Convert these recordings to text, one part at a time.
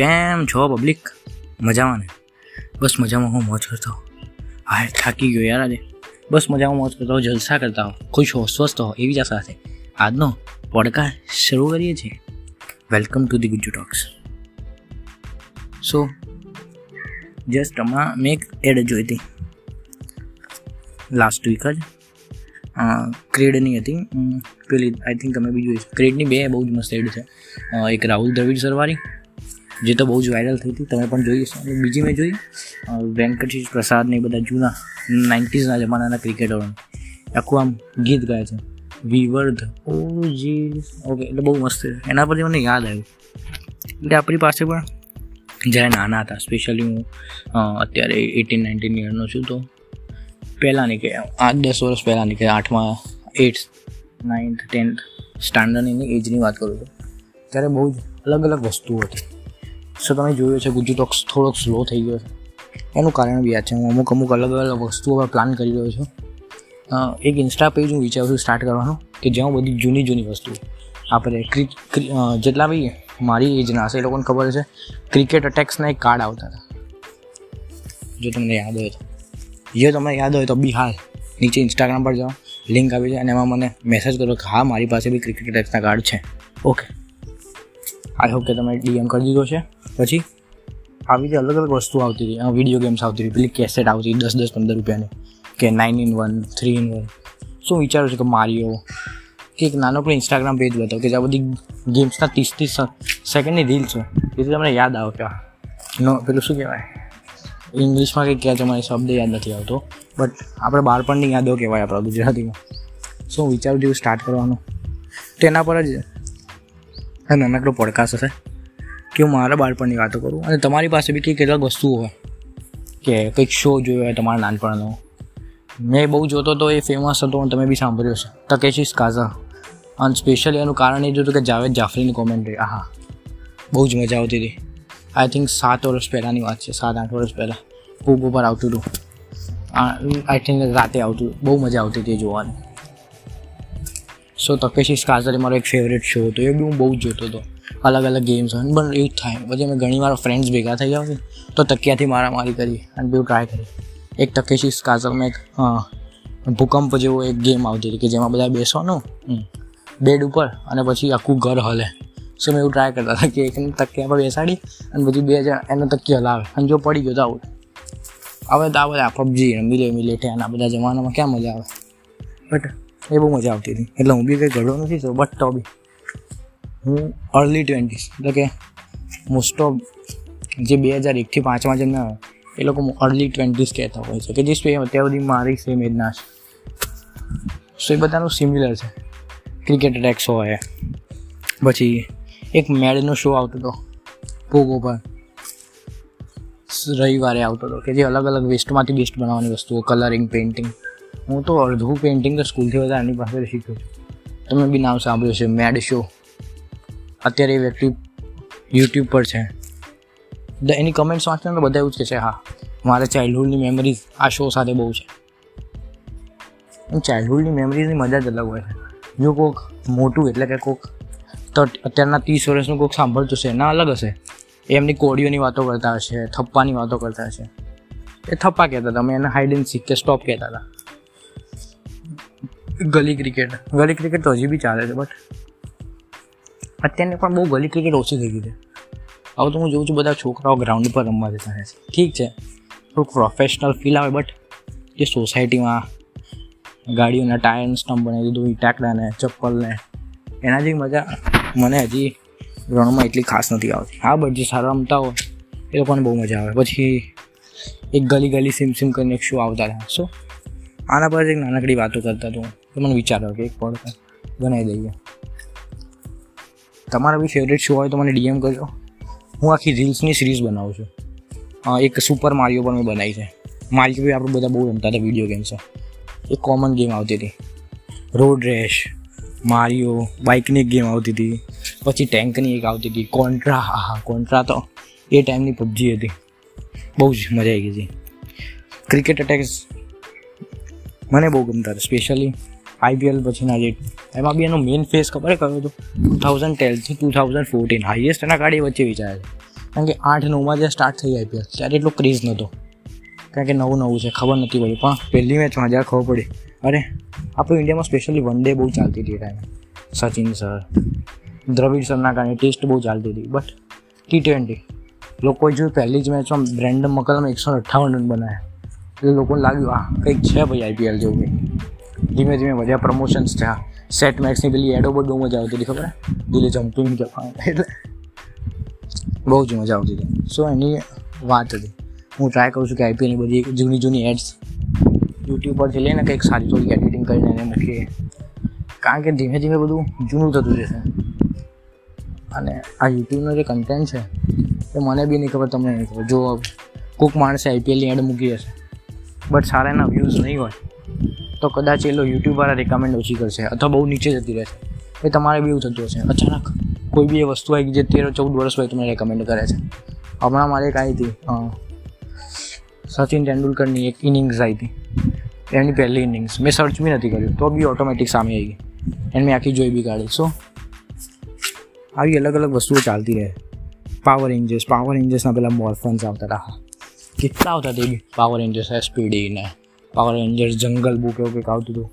કેમ છો પબ્લિક મજામાં ને? બસ મજામાં હું મોજ કરતો. હા થાકી ગયો યાર આજે. બસ મજામાં મોજ કરતા, જલસા કરતા હો. ખુશ હો સ્વસ્થ હો એવી જ આશા સાથે આજનો પોડકાસ્ટ શરૂ કરીએ છીએ. Welcome to the Gujju talks so just હમણાં મેં એક એડ જોઈ હતી. લાસ્ટ વીક જ. ક્રેડની હતી. પેલી આઈ થિંક તમે બી જોઈ ક્રેડની બે બહુ જ મસ્ત એડ છે. એક રાહુલ દ્રવિડ સરવારી જે તો બહુ જ વાયરલ થઈ હતી. તમે પણ જોઈ હશે. અને બીજી મેં જોઈ અ, વેંકટેશ પ્રસાદ ને એ બધા જૂના નાઇન્ટીઝના જમાનાના ક્રિકેટરોનું આખું આમ ગીત ગાય છે. વિવર્ધ. ઓ જી ઓકે એટલે બહુ મસ્ત છે. એના પરથી મને યાદ આવ્યું. એટલે આપણી પાસે પણ જ્યારે નાના હતા સ્પેશિયલી હું અ, અત્યારે એટીન નાઇન્ટીન યરનો છું તો પહેલાંની કે આઠ દસ વર્ષ પહેલાંની કે આઠમાં એટ્થ નાઇન્થ ટેન્થ સ્ટાન્ડર્ડની એજની વાત કરું છું ત્યારે બહુ જ અલગ અલગ વસ્તુઓ હતી. સો તમે જોયું છે ગુજુ ટોક્સ થોડોક સ્લો થઈ ગયો છે. એનું કારણ બી યાદ છે. હું અમુક અમુક અલગ અલગ વસ્તુઓ પર પ્લાન કરી રહ્યો છું. એક ઇન્સ્ટા પેજ હું વિચારું છું સ્ટાર્ટ કરવાનું, કે જ્યાં બધી જૂની જૂની વસ્તુ આપણે જેટલા બી મારી એજના હશે, એ લોકોને ખબર છે ક્રિકેટ અટેક્સના એક કાર્ડ આવતા હતા. જો તમને યાદ હોય તો. જો તમને યાદ હોય તો બી હાલ, નીચે ઇન્સ્ટાગ્રામ પર જાઓ લિંક આવી છે અને એમાં મને મેસેજ કરો કે હા, મારી પાસે બી ક્રિકેટ અટેક્સના કાર્ડ છે. ઓકે આઈ હોપ કે તમે ડીએમ કરી દીધો છે. પછી? આવી રીતે અલગ અલગ વસ્તુ આવતી હતી વીડિયો ગેમ્સ આવતી હતી પેલી કેસેટ આવતી દસ દસ પંદર રૂપિયાની. કે nine in one three in one શું વિચારું છું કે મારીઓ કે એક નાનો પણ ઇન્સ્ટાગ્રામ પેજ બતાવો કે જ્યાં બધી ગેમ્સના ત્રીસ ત્રીસ સેકન્ડની રીલ્સ હોય. જેથી તમને યાદ આવે કે નો પેલું શું કહેવાય? ઇંગ્લિશમાં કંઈક કહેવાય તમારે શબ્દ યાદ નથી આવતો. બટ આપણે બાળપણની યાદો કહેવાય આપણા ગુજરાતીમાં. શું વિચારું જેવું સ્ટાર્ટ કરવાનું? તેના પર જ નાનકડો પોડકાસ્ટ હશે. કે હું મારા બાળપણની વાતો કરું? અને તમારી પાસે બી કંઈક કેટલાક વસ્તુઓ હોય? કે કંઈક શો જોયો હોય તમારા નાનપણનો? મેં બહુ જોતો હતો એ ફેમસ હતો અને તમે બી સાંભળ્યો છે તકેશીસ કાઝા. અને સ્પેશિયલી એનું કારણ એ જ હતું કે જાવેદ જાફરીની કોમેન્ટ્રી આહા. બહુ જ મજા આવતી હતી. આઈ થિંક સાત વર્ષ પહેલાંની વાત છે. સાત, આઠ વર્ષ પહેલાં. ખૂબ ઉપર આવતું હતું. આઈ થિંક રાતે આવતું બહુ મજા આવતી હતી જોવાની. સો તકેશીસ કાઝર એ મારો એક ફેવરેટ શો હતો. એ બી હું બહુ જ જોતો હતો. અલગ અલગ ગેમ્સ હોય. પણ એવું થાય. પછી અમે ઘણી વાર ફ્રેન્ડ્સ ભેગા થઈ ગયા તો તકિયાથી મારામારી કરી અને બેઉ ટ્રાય કરી. એક તકેશીસ કાઝલમાં એક ભૂકંપ જેવો એક ગેમ આવતી હતી કે જેમાં બધા બેસવાનું. બેડ ઉપર અને પછી આખું ઘર હલે. સો મેં એવું ટ્રાય કરતા હતા કે એકને તકિયા પર બેસાડી અને પછી બે જણ એનો તકિયો હલાવે. અને જો પડી ગયો તો આવું હવે તો આ બધા પબજી રમી લે મિલેટે અને આ બધા જમાનામાં ક્યાં મજા આવે? બટ એ બહુ મજા આવતી હતી. એટલે હું બી કંઈ ઘડો નથી તો બટ તો બી. હું અર્લી ટ્વેન્ટીસ એટલે કે મોસ્ટ ઓફ જે બે હજાર એકથી પાંચમાં જેમ આવે એ લોકો અર્લી ટ્વેન્ટીસ કહેતા હોય છે, કે જે સ્પે અત્યાર સુધી મારી સેમ એજના છે. સો એ બધાનું સિમિલર છે. ક્રિકેટ અટેક્સ હોય, પછી એક મેડનો શો આવતો હતો પોગો પર. રવિવારે આવતો હતો, કે જે અલગ અલગ વેસ્ટમાંથી બેસ્ટ બનાવવાની વસ્તુઓ કલરિંગ પેઇન્ટિંગ હું તો અડધું પેઇન્ટિંગ તો સ્કૂલથી બધા એની પાસે શીખ્યો છું. તમે બી નામ સાંભળ્યું છે મેડ શો અત્યારે એ વ્યક્તિ યુટ્યુબ પર છે. એની કમેન્ટ્સ વાંચો ને તો બધા એવું જ કહે છે, હા, મારે ચાઇલ્ડહુડની મેમરીઝ આ શો સાથે બહુ છે. ચાઇલ્ડહુડની મેમરીઝની મજા જ અલગ હોય છે. જો કોઈક મોટું એટલે કે કોઈક તો અત્યારના ત્રીસ વર્ષનું કોઈક સાંભળતું છે એના અલગ હશે. એમની કોડીઓની વાતો કરતા હશે, થપ્પાની વાતો કરતા હશે. એ થપ્પા કહેતા હતા, અમે એને હાઈડ એન્ડ સીક કે સ્ટોપ કહેતા હતા. ગલી ક્રિકેટ ગલી ક્રિકેટ તો હજી બી ચાલે છે બટ અત્યારની પણ બહુ ગલી ક્રિકેટ ઓછી થઈ ગઈ છે. હવે તો હું જોઉં છું બધા છોકરાઓ ગ્રાઉન્ડ પર રમવા જતા રહે છે. ઠીક છે. થોડુંક પ્રોફેશનલ ફીલ આવે બટ જે સોસાયટીમાં ગાડીઓના ટાયર સ્ટમ્પ બનાવી દીધું ટાકડાને ચપ્પલને એના જેવી મજા મને હજી ગ્રાઉન્ડમાં એટલી ખાસ નથી આવતી. હા બટ જે સારા રમતા હોય, એ લોકોને બહુ મજા આવે. પછી એક ગલી ગલી સિમ સિમ કરીને એક શું આવતા હતા સો આના પર એક નાનકડી વાતો કરતા તો મને વિચાર કે એક પડકાર બનાવી દઈએ. તમારા બી ફેવરેટ શો હોય તો મને ડીએમ કરજો. હું આખી રીલ્સની સિરીઝ બનાવું છું. એક સુપર મારિયો પણ મેં બનાવી છે. મારિયો બી આપણે બધા બહુ રમતા હતા વીડિયો ગેમ્સ એક કોમન ગેમ આવતી હતી. રોડ રેશ મારિયો બાઇકની એક ગેમ આવતી હતી. પછી ટેન્કની એક આવતી હતી. કોન્ટ્રા હા હા કોન્ટ્રા તો એ ટાઈમની પબજી હતી. બહુ જ મજા આવી ગઈ હતી. ક્રિકેટ અટેક્સ મને બહુ ગમતા હતા સ્પેશિયલી આઈપીએલ પછીના જે એમાં બી એનો મેઇન ફેસ ખબર કયો હતો ટુ થાઉઝન્ડ ટેનથી ટુ થાઉઝન્ડ ફોર્ટીન હાઈએસ્ટ એના ગાડી વચ્ચે વિચારે છે. કારણ કે આઠ નવમાં જે સ્ટાર્ટ થઈ આઈપીએલ, ત્યારે એટલો ક્રેઝ નહોતો. કારણ કે નવું નવું છે, ખબર નથી પડી પણ પહેલી મેચમાં જ્યારે ખબર પડી, અરે, આપણું ઇન્ડિયામાં સ્પેશિયલી વન ડે બહુ ચાલતી હતી ટાઈમે સચિન સર, દ્રવિડ સરના કારણે ટેસ્ટ બહુ ચાલતી હતી. બટ ટી ટ્વેન્ટી લોકોએ જોયું પહેલી જ મેચમાં બ્રેન્ડમ મકલમાં એકસો અઠ્ઠાવન રન બનાવ્યા. એટલે લોકોને લાગ્યું, આ કંઈક છે ભાઈ આઈપીએલ જેવું કંઈ ધીમે ધીમે વધ્યા પ્રમોશન્સ થયા સેટ મેક્સની પેલી એડો બહુ મજા આવતી હતી ખબર? દિલે જમતું નહીં એટલે. બહુ જ મજા આવતી હતી. સો એની વાત હતી. હું ટ્રાય કરું છું કે આઈપીએલની બધી જૂની જૂની એડ્સ યુટ્યુબ પરથી લઈને કંઈક સારી થોડી એડિટિંગ કરીને એને મૂકીએ. કારણ કે ધીમે ધીમે બધું જૂનું થતું જશે. અને આ યુટ્યુબનો જે કન્ટેન્ટ છે, એ મને બી નહીં ખબર, તમને નહીં ખબર. જો કોઈક માણસે આઈપીએલની એડ મૂકી હશે બટ સારા એના વ્યૂઝ નહીં હોય તો કદાચ એ લોકો યુટ્યુબવાળા રિકમેન્ડ ઓછી કરશે, અથવા બહુ નીચે જતી રહેશે. એ તમારે બી એવું થતું હશે. અચાનક કોઈ બી એ વસ્તુ આવી જે તેર, ચૌદ વર્ષ હોય તમને રેકમેન્ડ કરે છે. હમણાં મારે એક આવી હતી સચિન તેંડુલકરની એક ઇનિંગ્સ આવી હતી. એમની પહેલી ઇનિંગ્સ મેં સર્ચ બી નથી કર્યું, તો બી ઓટોમેટિક સામે આવી ગઈ. એને મેં આખી જોઈ બી કાઢી. સો આવી અલગ અલગ વસ્તુઓ ચાલતી રહે. પાવર એન્જર્સ પાવર રેન્જર્સના પહેલાં મોર્ફન્સ આવતા હતા. કેટલા આવતા તે બી પાવર રેન્જર્સ એસપીડી ને. પાવર રેન્જર જંગલ બુક એવું કંઈક આવતું હતું.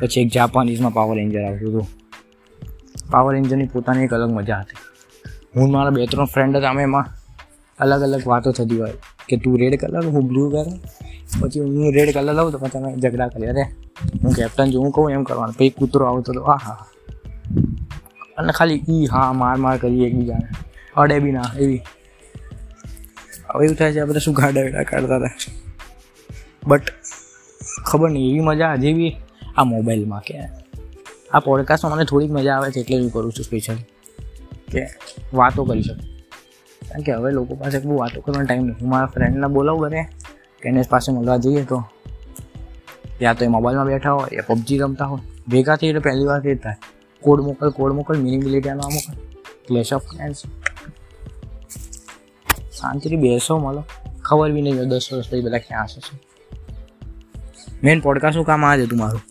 પછી એક જાપાનીઝમાં પાવર રેન્જર આવતું હતું. પાવર રેન્જરની પોતાની એક અલગ મજા હતી. હું મારા બે ત્રણ ફ્રેન્ડ હતા, અમે એમાં અલગ અલગ વાતો થતી હોય. કે તું રેડ કલર હું બ્લુ કલર પછી હું રેડ કલર લઉં તો પછી અમે ઝઘડા કરીએ. અરે, હું કેપ્ટન છું, હું કહું એમ કરવાનું. પછી કૂતરો આવતો હતો. આ હા અને ખાલી ઈ, હા, માર માર કરીએ એકબીજાને. અડે બી ના, એવી. હવે એવું થાય છે આપણે શું ગાડા વેડા કાઢતા હતા. બટ ખબર નહીં, એવી મજા હજી બી આ મોબાઈલમાં કે આ પોડકાસ્ટમાં મને થોડીક મજા આવે છે એટલે હું કરું છું સ્પેશિયલ કે વાતો કરી શકું. કારણ કે હવે લોકો પાસે બહુ વાતો કરવાનો ટાઈમ નથી. હું મારા ફ્રેન્ડને બોલાવું ઘરે એને પાસે મળવા જઈએ તો યા તો એ મોબાઈલમાં બેઠા હોય, યા પબજી રમતા હોય. ભેગા થઈ એટલે પહેલી વાર થાય. કોડ મોકલ કોડ મોકલ મિની મિલિટિયાનો મોકલ. ક્લેશ ઓફ ફ્રેન્ડ્સ શાંતિથી બેસો, મળો. ખબર બી નહીં દસ વર્ષ પછી બધા ક્યાં હશે મેઇન પોડકાસ્ટનું કામ આ જ હતું મારું.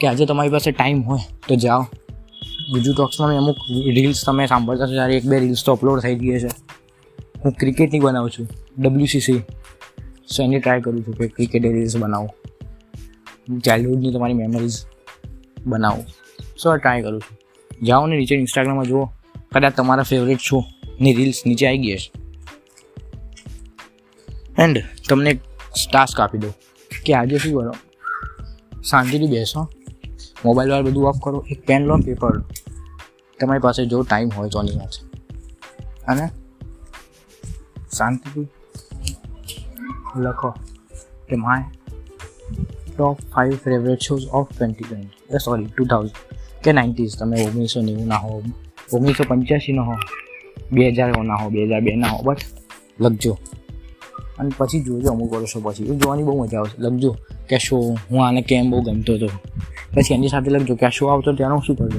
કે આજે તમારી પાસે ટાઈમ હોય, તો જાઓ. બીજું ટોક્સમાં મેં અમુક રીલ્સ તમે સાંભળતા છો ત્યારે એક બે રીલ્સ તો અપલોડ થઈ ગઈ છે હું ક્રિકેટની બનાવું છું ડબ્લ્યુસીસી સો એની ટ્રાય કરું છું કે ક્રિકેટ રીલ્સ બનાવું. ચાઇલ્ડહુડની તમારી મેમરીઝ બનાવું. સો ટ્રાય કરું છું. જાઓ ને નીચે ઇન્સ્ટાગ્રામમાં જુઓ. કદાચ તમારા ફેવરેટ શો ની રીલ્સ નીચે આવી ગઈ છે એન્ડ તમને ટાસ્ક આપી દો કે આજે શું કરો? શાંતિથી બેસો. મોબાઈલ વાળું બધું ઓફ કરો. એક પેન લો પેપર લો તમારી પાસે જો ટાઈમ હોય તો ની વાત અને શાંતિથી લખો કે my top five favourite shows of twenty twenty sorry two thousand કે નાઇન્ટીઝ તમે ઓગણીસો નેવું ના હો, ઓગણીસો પંચ્યાસીના હો, બે હજાર ના હો, બે હજાર બે ના હો બટ લખજો. અને પછી જોજો અમુક વર્ષો પછી. એ જોવાની બહુ મજા આવશે. લખજો કે શો હું આને કેમ બહુ ગમતો હતો. પછી એની સાથે લખજો કે શો આવતો ત્યાંનો શું કરતો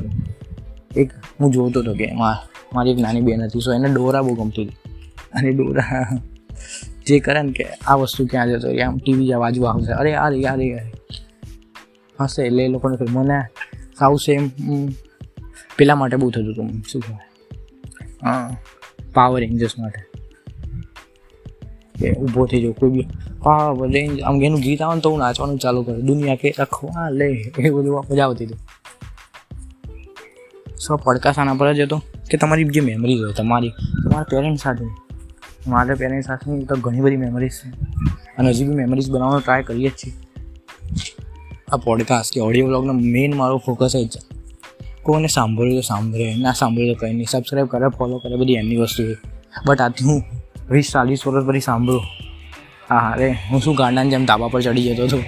એક હું જોતો હતો કે મારી એક નાની બેન હતી, સો એને ડોરા બહુ ગમતી હતી. અને ડોરા જે કરે ને કે આ વસ્તુ ક્યાં જતો આમ ટીવી જ્યાં બાજુ આવશે, અરે, આ રે આ રે હશે, એટલે એ લોકોને મને સાવ સેમ પેલા માટે બહુ થતું હતું, શું કહેવાય? હા પાવર રેન્જર્સ માટે. કે ઊભો થઈ જાઉં, કોઈ બી. હા રેન્જ આમ એનું ગીત આવે ને તો હું નાચવાનું ચાલુ કરું. દુનિયા કે રખવા લે, એ બધું મજા આવતી હતી. સો પડકાશ આના પર જ હતો કે તમારી જે મેમરીઝ હોય, તમારી, તમારા પેરેન્ટ્સ સાથે. મારા પેરેન્ટ્સ સાથેની તો ઘણી બધી મેમરીઝ છે. અને હજી બી મેમરીઝ બનાવવાનો ટ્રાય કરીએ જ છીએ. આ પોડકાસ્ટ કે ઓડિયો બ્લોગનો મેઇન મારો ફોકસ જ છે. કોઈને સાંભળ્યું તો સાંભળે, ના સાંભળ્યું તો કંઈ નહીં. સબસ્ક્રાઈબ કરે ફોલો કરે, બધી એમની વસ્તુ બટ આથી હું વીસ, ચાલીસ વર્ષ પછી સાંભળું. હા અરે હું શું ગાંડાને જેમ ધાબા પર ચડી જતો હતો,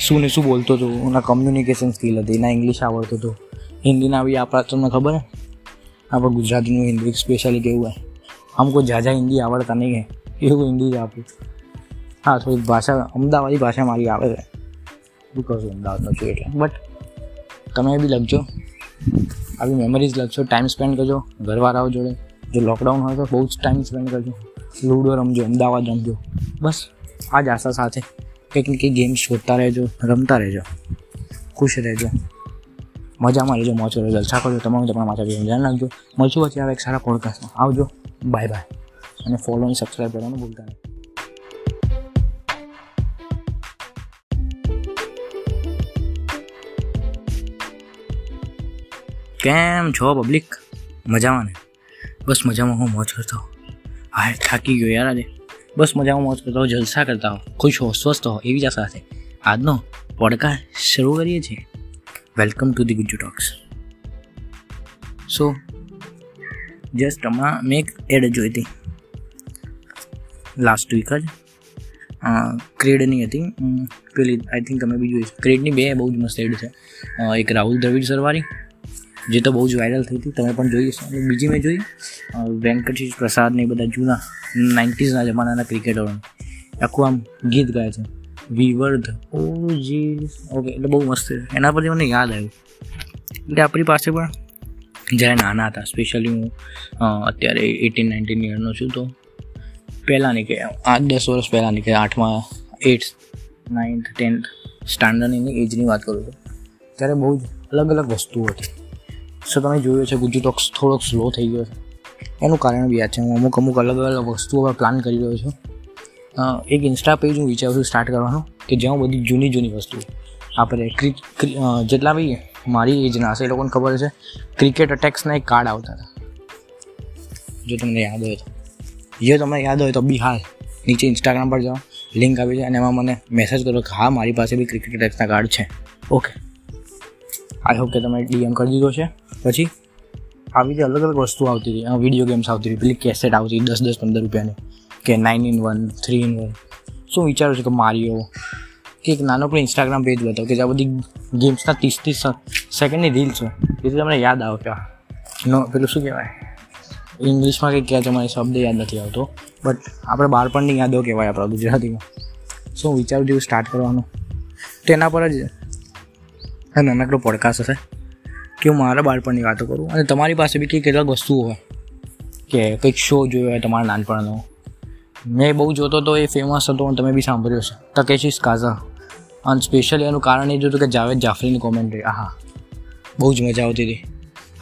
શું ને શું બોલતો હતો ના કમ્યુનિકેશન સ્કિલ હતી ના ઇંગ્લિશ આવડતું હતું. હિન્દીના બી આપણા તમને ખબર હે આપણે ગુજરાતીનું હિન્દી સ્પેશિયલી કેવું હોય? અમુક ઝાઝા હિન્દી આવડતા નહીં હે, એવું હિન્દી જ આપું. હા, થોડીક ભાષા, અમદાવાદી ભાષા મારી આવે છે. બિકોઝ અમદાવાદનો છું એટલે. બટ તમે બી લખજો. આવી મેમરીઝ લખજો ટાઈમ સ્પેન્ડ કરજો, ઘરવાળાઓ જોડે. જો લોકડાઉન હોય તો બહુ જ ટાઈમ સ્પેન્ડ કરજો. લૂડો રમજો, અમદાવાદ રમજો. બસ આ જ આશા સાથે કંઈક ને કંઈક ગેમ્સ શોધતા રહેજો, રમતા રહેજો. ખુશ રહેજો. મજામાં રહેજો, મોજ રહેજો જલસા કરજો. તમારું તમારા માતા પિતાનું ધ્યાન રાખજો. મળશું પછી આવે એક સારા પોડકાસ્ટમાં આવજો. બાય બાય અને ફોલો અને સબસ્ક્રાઈબ કરવાનું ભૂલતા નહીં. કેમ છો પબ્લિક મજામાં ને? બસ મજામાં, હું મોજ કરતો. હા, થાકી ગયો યાર આજે. બસ મજામાં મોજ કરતા હો જલસા કરતા હો ખુશ હો, સ્વસ્થ હો, એવી જ સાથે આજનો પોડકાસ્ટ શરૂ કરીએ છીએ. Welcome to the Gujju talks so just હમણાં મેં એક એડ જોઈ હતી. લાસ્ટ વીક જ. ક્રેડની હતી. પેલી આઈ થિંક તમે બી જોઈ ક્રેડની બે બહુ જ મસ્ત એડ છે. એક રાહુલ દ્રવિડ સરવારી જે તો બહુ જ વાયરલ થઈ હતી. તમે પણ જોઈ હશો. અને બીજી મેં જોઈ વેંકટેશ પ્રસાદ ને બધા જૂના નાઇન્ટીઝના જમાનાના ક્રિકેટરો આખું આમ ગીત ગાય છે. વિવર્ધ. ઓ જી ઓકે, એટલે બહુ મસ્ત છે. એના પરથી મને યાદ આવ્યું. એટલે આપણી પાસે પણ જ્યારે નાના હતા સ્પેશિયલી હું અત્યારે એટીન નાઇન્ટીન યરનો છું, તો પહેલાં નીકળે, આઠ, દસ વર્ષ પહેલાં નીકળે, આઠમાં એટ્થ નાઇન્થ ટેન્થ સ્ટાન્ડર્ડની એજની વાત કરું છું ત્યારે બહુ જ અલગ અલગ વસ્તુઓ હતી. સો તમે જોયું છે ગુજુ ટોક્સ થોડોક સ્લો થઈ ગયો છે. એનું કારણ બી યાદ છે. હું અમુક અમુક અલગ અલગ વસ્તુઓ પર પ્લાન કરી રહ્યો છું. એક ઇન્સ્ટા પેજ હું વિચારું છું સ્ટાર્ટ કરવાનું, કે જ્યાં બધી જૂની જૂની વસ્તુઓ. આપણે જેટલા બી મારી એજના હશે એ લોકોને ખબર છે ક્રિકેટ અટેક્સના એક કાર્ડ આવતા હતા. જો તમને યાદ હોય તો. જે તમને યાદ હોય તો બી હાલ નીચે ઇન્સ્ટાગ્રામ પર જાઓ. લિંક આવી છે અને એમાં મને મેસેજ કરો કે હા, મારી પાસે બી ક્રિકેટ અટેક્સના કાર્ડ છે. ઓકે આઈ હોપ કે તમે ડીએમ કરી દીધો છે. પછી? આવી રીતે અલગ અલગ વસ્તુ આવતી હતી. વીડિયો ગેમ્સ આવતી હતી. પેલી કેસેટ આવતી દસ દસ પંદર રૂપિયાની. કે nine in one three in one શું વિચારું છું કે મારીઓ કે એક નાનો પણ ઇન્સ્ટાગ્રામ પેજ બતાવો કે જ્યાં બધી ગેમ્સના ત્રીસ ત્રીસ સેકન્ડની રીલ્સ હોય. જેથી તમને યાદ આવે કે નો પેલું શું કહેવાય? ઇંગ્લિશમાં કંઈક કહેવાય તમારે શબ્દ યાદ નથી આવતો. બટ આપણે બાળપણની યાદો કહેવાય આપણા ગુજરાતીમાં. શું વિચારું જેવું સ્ટાર્ટ કરવાનું? તેના પર જ નાનકડો પોડકાસ્ટ હશે. કે હું મારા બાળપણની વાતો કરું. અને તમારી પાસે બી કંઈક કેટલાક વસ્તુઓ હોય કે કંઈક શો જોયો હોય તમારા નાનપણનો. મેં બહુ જોતો હતો એ ફેમસ હતો અને તમે બી સાંભળ્યો છે તકેશિસ કાઝા. અને સ્પેશિયલી એનું કારણ એ જોતું કે જાવેદ જાફરીની કોમેન્ટ્રી આહા, બહુ જ મજા આવતી હતી.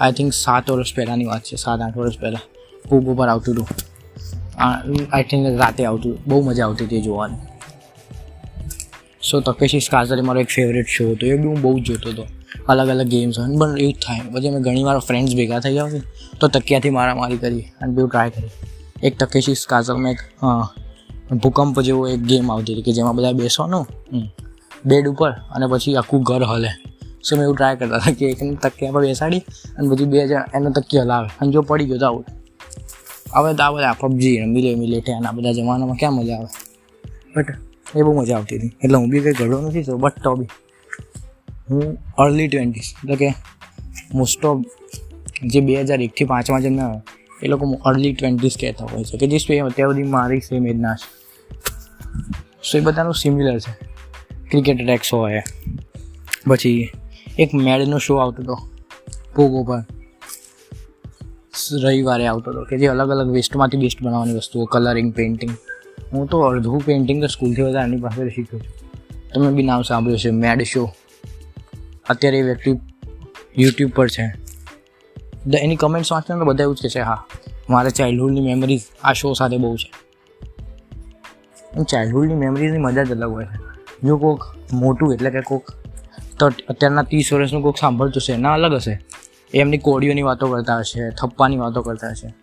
આઈ થિંક સાત વર્ષ પહેલાંની વાત છે, સાત આઠ વર્ષ પહેલાં. ખૂબ ઉપર આવતું હતું. આઈ થિંક રાતે આવતું, બહુ મજા આવતી હતી જોવાની. સો તકેશીસ કાઝર મારો એક ફેવરેટ શો હતો. એ બી હું બહુ જ જોતો હતો. અલગ અલગ ગેમ્સ હોય. પણ એવું થાય. પછી અમે ઘણી વાર ફ્રેન્ડ્સ ભેગા થઈ ગયા તો તકિયાથી મારામારી કરી અને બી ટ્રાય કરી એક તકેશીસ કાઝરમાં એક ભૂકંપ જેવો એક ગેમ આવતી હતી કે જેમાં બધા બેસવાનું બેડ ઉપર અને પછી આખું ઘર હલે. સો મેં એવું ટ્રાય કરતા હતા કે એકને તકિયા પર બેસાડી અને પછી બે જણ એનો તકિયો હલાવે. અને જો પડી ગયો તો આવું હવે તો આ બધા પબજી રમી લે મિલેટે અને બધા જમાનામાં ક્યાં મજા આવે? બટ એ બહુ મજા આવતી હતી. એટલે હું બી કંઈ ઘડો નથી તો બટ તો બી. હું અર્લી ટ્વેન્ટીસ એટલે કે મોસ્ટ ઓફ જે બે હજાર એકથી પાંચમાં જેમને એ લોકો અર્લી ટ્વેન્ટીસ કહેતા હોય છે. કે જે સ્પે અત્યાર સુધી મારી સેમ એજના છે. સો એ બધાનું સિમિલર છે. ક્રિકેટ અટેક શો હોય, પછી એક મેડનો શો આવતો હતો પોગો પર રવિવારે આવતો હતો, કે જે અલગ અલગ વેસ્ટમાંથી બેસ્ટ બનાવવાની વસ્તુઓ કલરિંગ પેઇન્ટિંગ હું તો અડધું પેઇન્ટિંગ તો સ્કૂલથી વધારે એની પાસે શીખ્યો છું. તમે બી નામ સાંભળ્યું છે મેડ શો અત્યારે એ વ્યક્તિ યુટ્યુબ પર છે. એની કમેન્ટ્સ વાંચે તો બધા એવું જ કહે છે, હા, મારે ચાઇલ્ડહુડની મેમરીઝ આ શો સાથે બહુ છે. ચાઇલ્ડહુડની મેમરીઝની મજા જ અલગ હોય છે. જો કોઈક મોટું એટલે કે કોઈક અત્યારના ત્રીસ વર્ષનું કોઈક સાંભળતું છે એના અલગ હશે. એમની કોડીઓની વાતો કરતા હશે, થપ્પાની વાતો કરતા હશે.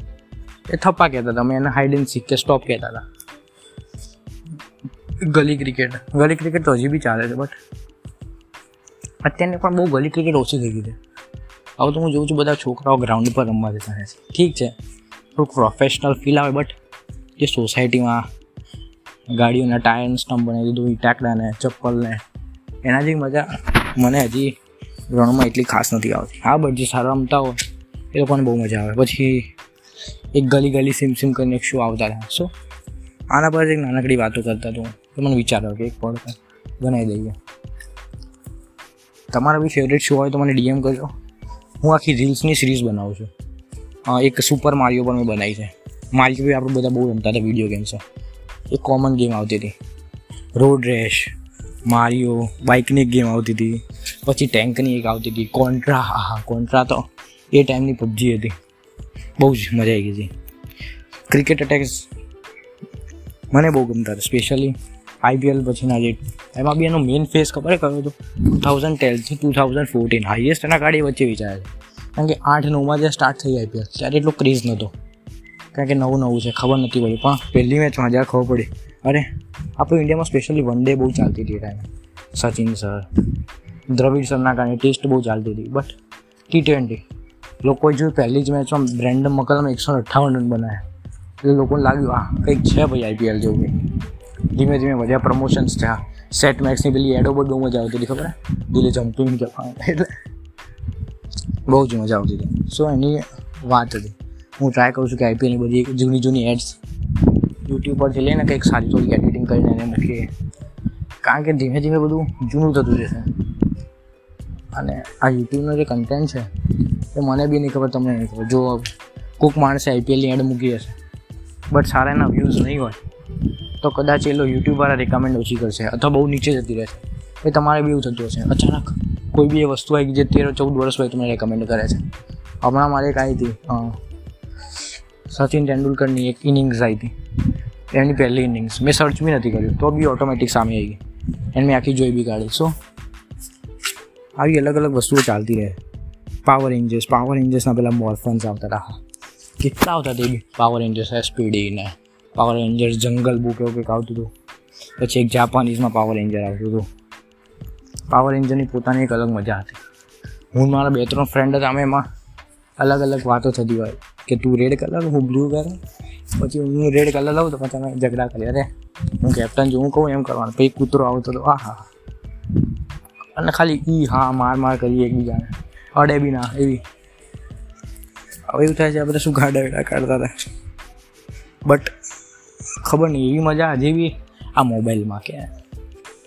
એ થપ્પા કહેતા હતા, અમે એને હાઈડ એન્ડ સીક કે સ્ટોપ કહેતા હતા. ગલી ક્રિકેટ ગલી ક્રિકેટ તો હજી બી ચાલે છે બટ અત્યારની પણ બહુ ગલી ક્રિકેટ ઓછી થઈ ગઈ છે. હવે તો હું જોઉં છું બધા છોકરાઓ ગ્રાઉન્ડ પર રમવા જતા રહે છે. ઠીક છે. થોડુંક પ્રોફેશનલ ફીલ આવે બટ જે સોસાયટીમાં ગાડીઓના ટાયર સ્ટમ્પ બનાવી દીધું ટાકડાને ચપ્પલને એના જેવી મજા મને હજી રણમાં એટલી ખાસ નથી આવતી. હા બટ જે સારા રમતા હોય, એ લોકોને બહુ મજા આવે. પછી એક ગલી ગલી સિમ સિમ કરીને એક શું આવતા હતા શું આના પર એક નાનકડી વાતો કરતા તો મને વિચાર કે એક પડકાર બનાવી દઈએ. તમારા બી ફેવરેટ શો હોય તો મને ડીએમ કરજો. હું આખી રીલ્સની સિરીઝ બનાવું છું. એક સુપર મારિયો પણ મેં બનાવી છે. મારિયો બી આપણે બધા બહુ રમતા હતા વીડિયો ગેમ્સ એક કોમન ગેમ આવતી હતી. રોડ રેશ મારિયો બાઇકની એક ગેમ આવતી હતી. પછી ટેન્કની એક આવતી હતી. કોન્ટ્રા હા હા કોન્ટ્રા તો એ ટાઈમની પબજી હતી. બહુ જ મજા આવી ગઈ હતી. ક્રિકેટ અટેક્સ મને બહુ ગમતા હતા સ્પેશિયલી આઈપીએલ પછીના જે એમાં બી એનો મેઇન ફેસ ખબર કયો હતો ટુ થાઉઝન્ડ ટેનથી ટુ થાઉઝન્ડ ફોર્ટીન હાઈએસ્ટ એના ગાડી વચ્ચે વિચારે છે. કારણ કે આઠ નવમાં જે સ્ટાર્ટ થઈ આઈપીએલ ત્યારે એટલો ક્રેઝ નહોતો. કારણ કે નવું નવું છે, ખબર નથી પડી. પણ પહેલી મેચમાં જ્યારે ખબર પડી, અરે, આપણું ઇન્ડિયામાં સ્પેશિયલી વન ડે બહુ ચાલતી હતી ટાઈમે સચિન સર, દ્રવિડ સરના કારણે ટેસ્ટ બહુ ચાલતી હતી. બટ ટી ટ્વેન્ટી લોકોએ જોયું પહેલી જ મેચમાં બ્રેન્ડમ મકલમાં એકસો અઠ્ઠાવન રન બનાવ્યા. એટલે લોકોને લાગ્યું, આ કંઈક છે ભાઈ આઈપીએલ જેવું ધીમે ધીમે વધ્યા પ્રમોશન્સ થયા. સેટ મેક્સની પેલી એડો બહુ મજા આવતી હતી ખબર? દિલે જમ્પિંગ એટલે બહુ જ મજા આવતી હતી. સો એની વાત હતી. હું ટ્રાય કરું છું કે આઈપીએલની બધી જૂની જૂની એડ્સ યુટ્યુબ પરથી લઈને કંઈક સારી થોડી એડિટિંગ કરીને એને મૂકીએ. કારણ કે ધીમે ધીમે બધું જૂનું થતું જશે. અને આ યુટ્યુબનો જે કન્ટેન્ટ છે, એ મને બી નહીં ખબર, તમને નહીં ખબર. જો કોઈક માણસે આઈપીએલની એડ મૂકી હશે બટ સારા એના વ્યૂઝ નહીં હોય તો કદાચ એ લોકો યુટ્યુબવાળા રિકમેન્ડ ઓછી કરશે અથવા બહુ નીચે જતી રહેશે. એ તમારે બી એવું થતું હશે. અચાનક કોઈ બી એ વસ્તુ આવી જે તેર, ચૌદ વર્ષ હોય તમને રેકમેન્ડ કરે છે. હમણાં મારે એક આવી હતી સચિન તેંડુલકરની એક ઇનિંગ્સ આવી હતી એની પહેલી ઇનિંગ્સ મેં સર્ચ બી નથી કર્યું. તો બી ઓટોમેટિક સામે આવી ગઈ. એને મેં આખી જોઈ બી કાઢી. સો આવી અલગ અલગ વસ્તુઓ ચાલતી રહે. પાવર રેન્જર્સ પાવર રેન્જર્સના પહેલાં મોર્ફન્સ આવતા હતા. કેટલા આવતા તે બી? પાવર રેન્જર્સ એસપીડી ને. પાવર રેન્જર જંગલ બુક એવું કંઈક આવતું હતું. પછી એક જાપાનીઝમાં પાવર રેન્જર આવતું હતું. પાવર રેન્જરની પોતાની એક અલગ મજા હતી. હું મારા બે ત્રણ ફ્રેન્ડ હતા, અમે એમાં અલગ અલગ વાતો થતી હોય. કે તું રેડ કલર હું બ્લુ કલર પછી હું રેડ કલર લઉં તો પછી અમે ઝઘડા કરીએ. અરે, હું કેપ્ટન જો હું કહું એમ કરવાનું. પછી કૂતરો આવતો હતો. આ હા અને ખાલી ઈ હા, માર માર કરીએ એકબીજાને. અડે બી ના, એવી. હવે એવું થાય છે આપણે શું ગાડા વેડા કાઢતા હતા. બટ ખબર નહીં, એવી મજા હજી બી આ મોબાઈલમાં કે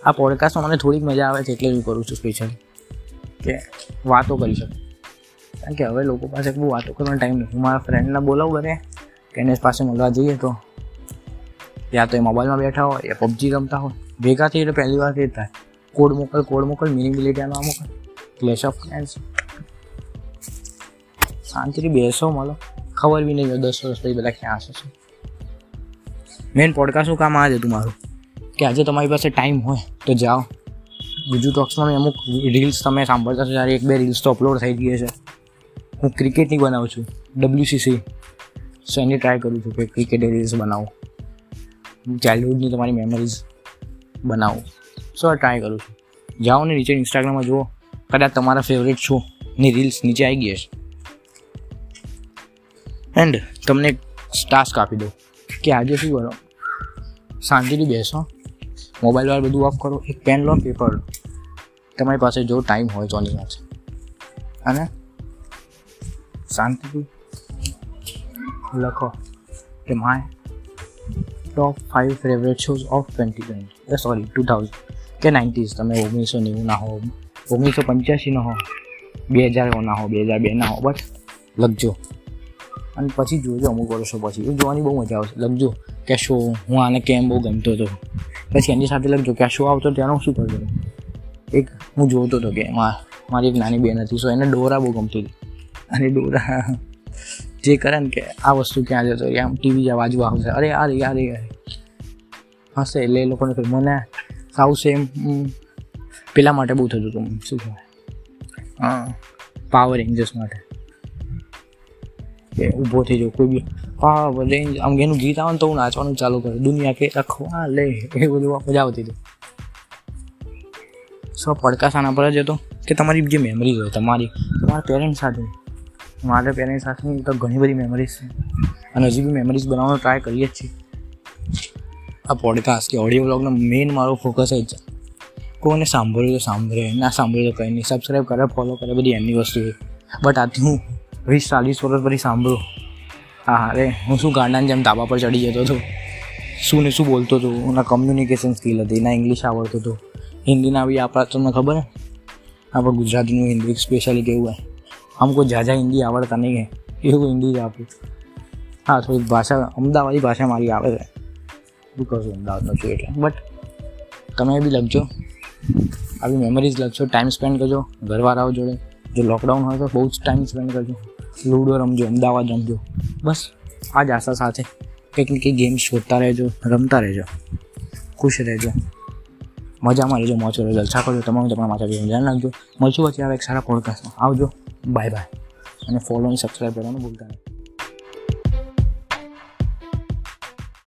આ પોડકાસ્ટમાં મને થોડીક મજા આવે છે એટલે હું કરું છું સ્પેશિયલ કે વાતો કરી શકું. કારણ કે હવે લોકો પાસે બહુ વાતો કરવાનો ટાઈમ નહીં હું મારા ફ્રેન્ડને બોલાવું ઘરે કે એને પાસે મળવા જઈએ તો. યા તો એ મોબાઈલમાં બેઠા હોય, યા પબજી રમતા હોય. ભેગા થઈ એટલે પહેલી વાર એ થાય. કોડ મોકલ કોડ મોકલ મિનિંગ ડિલીટિયાનો આ મોકલ. ક્લેશ ઓફ ફ્રેન્ડ્સ શાંતિથી બેસો, મળો. ખબર બી નહીં દસ વર્ષ પછી બધા ક્યાં હશે મેઇન પોડકાસ્ટનું કામ આ જ હતું મારું. કે આજે તમારી પાસે ટાઈમ હોય, તો જાઓ. બીજું ટોક્સમાં અમુક રીલ્સ તમે સાંભળતા છો ત્યારે એક બે રીલ્સ તો અપલોડ થઈ ગઈ છે હું ક્રિકેટની બનાવું છું ડબ્લ્યુસીસી સો એની ટ્રાય કરું છું કે ક્રિકેટ રીલ્સ બનાવું. ચાઇલ્ડહુડની તમારી મેમરીઝ બનાવું. સો ટ્રાય કરું છું. જાઓ ને નીચે ઇન્સ્ટાગ્રામમાં જુઓ. કદાચ તમારા ફેવરેટ શો ની રીલ્સ નીચે આવી ગઈ છે એન્ડ તમને ટાસ્ક આપી દો કે આજે શું કરો? શાંતિથી બેસો. મોબાઈલ વાર બધું ઓફ કરો. એક પેન લો પેપર લો. તમારી પાસે જો ટાઈમ હોય તો ની વાત અને શાંતિથી લખો કે my top five favourite shows of twenty twenty sorry two thousand કે નાઇન્ટીઝ તમે ઓગણીસો નેવુંના હો, ઓગણીસો પંચ્યાસીના હો, બે હજાર ના હો, બે હજાર બેના હો, બસ. લખજો. અને પછી જોજો અમુક વર્ષો પછી. એ જોવાની બહુ મજા આવશે. લખજો કે શો હું આને કેમ બહુ ગમતો હતો. પછી એની સાથે લખજો કે આ શો આવતો ત્યારે હું શું કરતો એક હું જોતો હતો કે મારી એક નાની બેન હતી, સો એને ડોરા બહુ ગમતી હતી. અને ડોરા જે કરે ને કે આ વસ્તુ ક્યાં જતો આમ ટીવી જ્યાં બાજુ આવશે. અરે અરે અરે અરે હશે એટલે એ લોકોને મને સાવ સેમ પેલા માટે બહુ થતું હતું, શું કહેવાય? પાવર રેન્જર્સ માટે. કે ઊભો થઈ જાઉં કોઈ બી. હા રેન્જ આમ એનું ગીત આવે ને તો હું નાચવાનું ચાલુ કરું. દુનિયા કે રખવા લે. એ બધું મજા આવતી હતી. સો પડકાશ આના પર જ હતો? કે તમારી જે મેમરીઝ હોય, તમારી, તમારા પેરેન્ટ્સ સાથે? મારા પેરેન્ટ્સ સાથે તો ઘણી બધી મેમરીઝ છે. અને હજી બી મેમરીઝ બનાવવાનો ટ્રાય કરીએ જ છીએ. આ પોડકાસ્ટ કે ઓડિયો બ્લોગનો મેઇન મારો ફોકસ જ છે. કોઈને સાંભળ્યું તો સાંભળે, ના સાંભળ્યું તો કંઈ નહીં. સબસ્ક્રાઈબ કરે ફોલો કરે, બધી એમની વસ્તુ બટ આથી હું વીસ ચાલીસ વર્ષ પછી સાંભળું હા અરે હું શું ગાંડાની જેમ તાબા પર ચડી જતો હતો શું ને શું બોલતો હતો ના કમ્યુનિકેશન સ્કિલ હતી ના ઇંગ્લિશ આવડતું હતું હિન્દીના બી આપણા તમને ખબર હે આપણે ગુજરાતીનું હિન્દી સ્પેશિયલી કેવું હોય हमको ઝાઝા હિન્દી આવડતા નહીં હે એવું હિન્દી જ આપું હા થોડીક ભાષા અમદાવાદી ભાષા મારી આવે છે બિકોઝ અમદાવાદનો છું એટલે બટ તમે બી લખજો આવી મેમરીઝ લખજો ટાઈમ સ્પેન્ડ કરજો ઘરવાળાઓ જોડે જો લોકડાઉન હોય તો બહુ જ ટાઈમ સ્પેન્ડ કરજો લૂડો રમજો, અમદાવાદ રમજો. બસ આ જ આશા સાથે. કંઈક ને કંઈક ગેમ શોધતા રહેજો, રમતા રહેજો. ખુશ રહેજો. મજામાં રહેજો મોચો કરો જલસા કરજો, તમારું તમારા માથા ગેમ ધ્યાન રાખજો. મળશું પછી આવે એક સારા પોડકાસ્ટમાં આવજો. બાય બાય અને ફોલો અને સબસ્ક્રાઈબ કરવાનું ભૂલતા નહીં.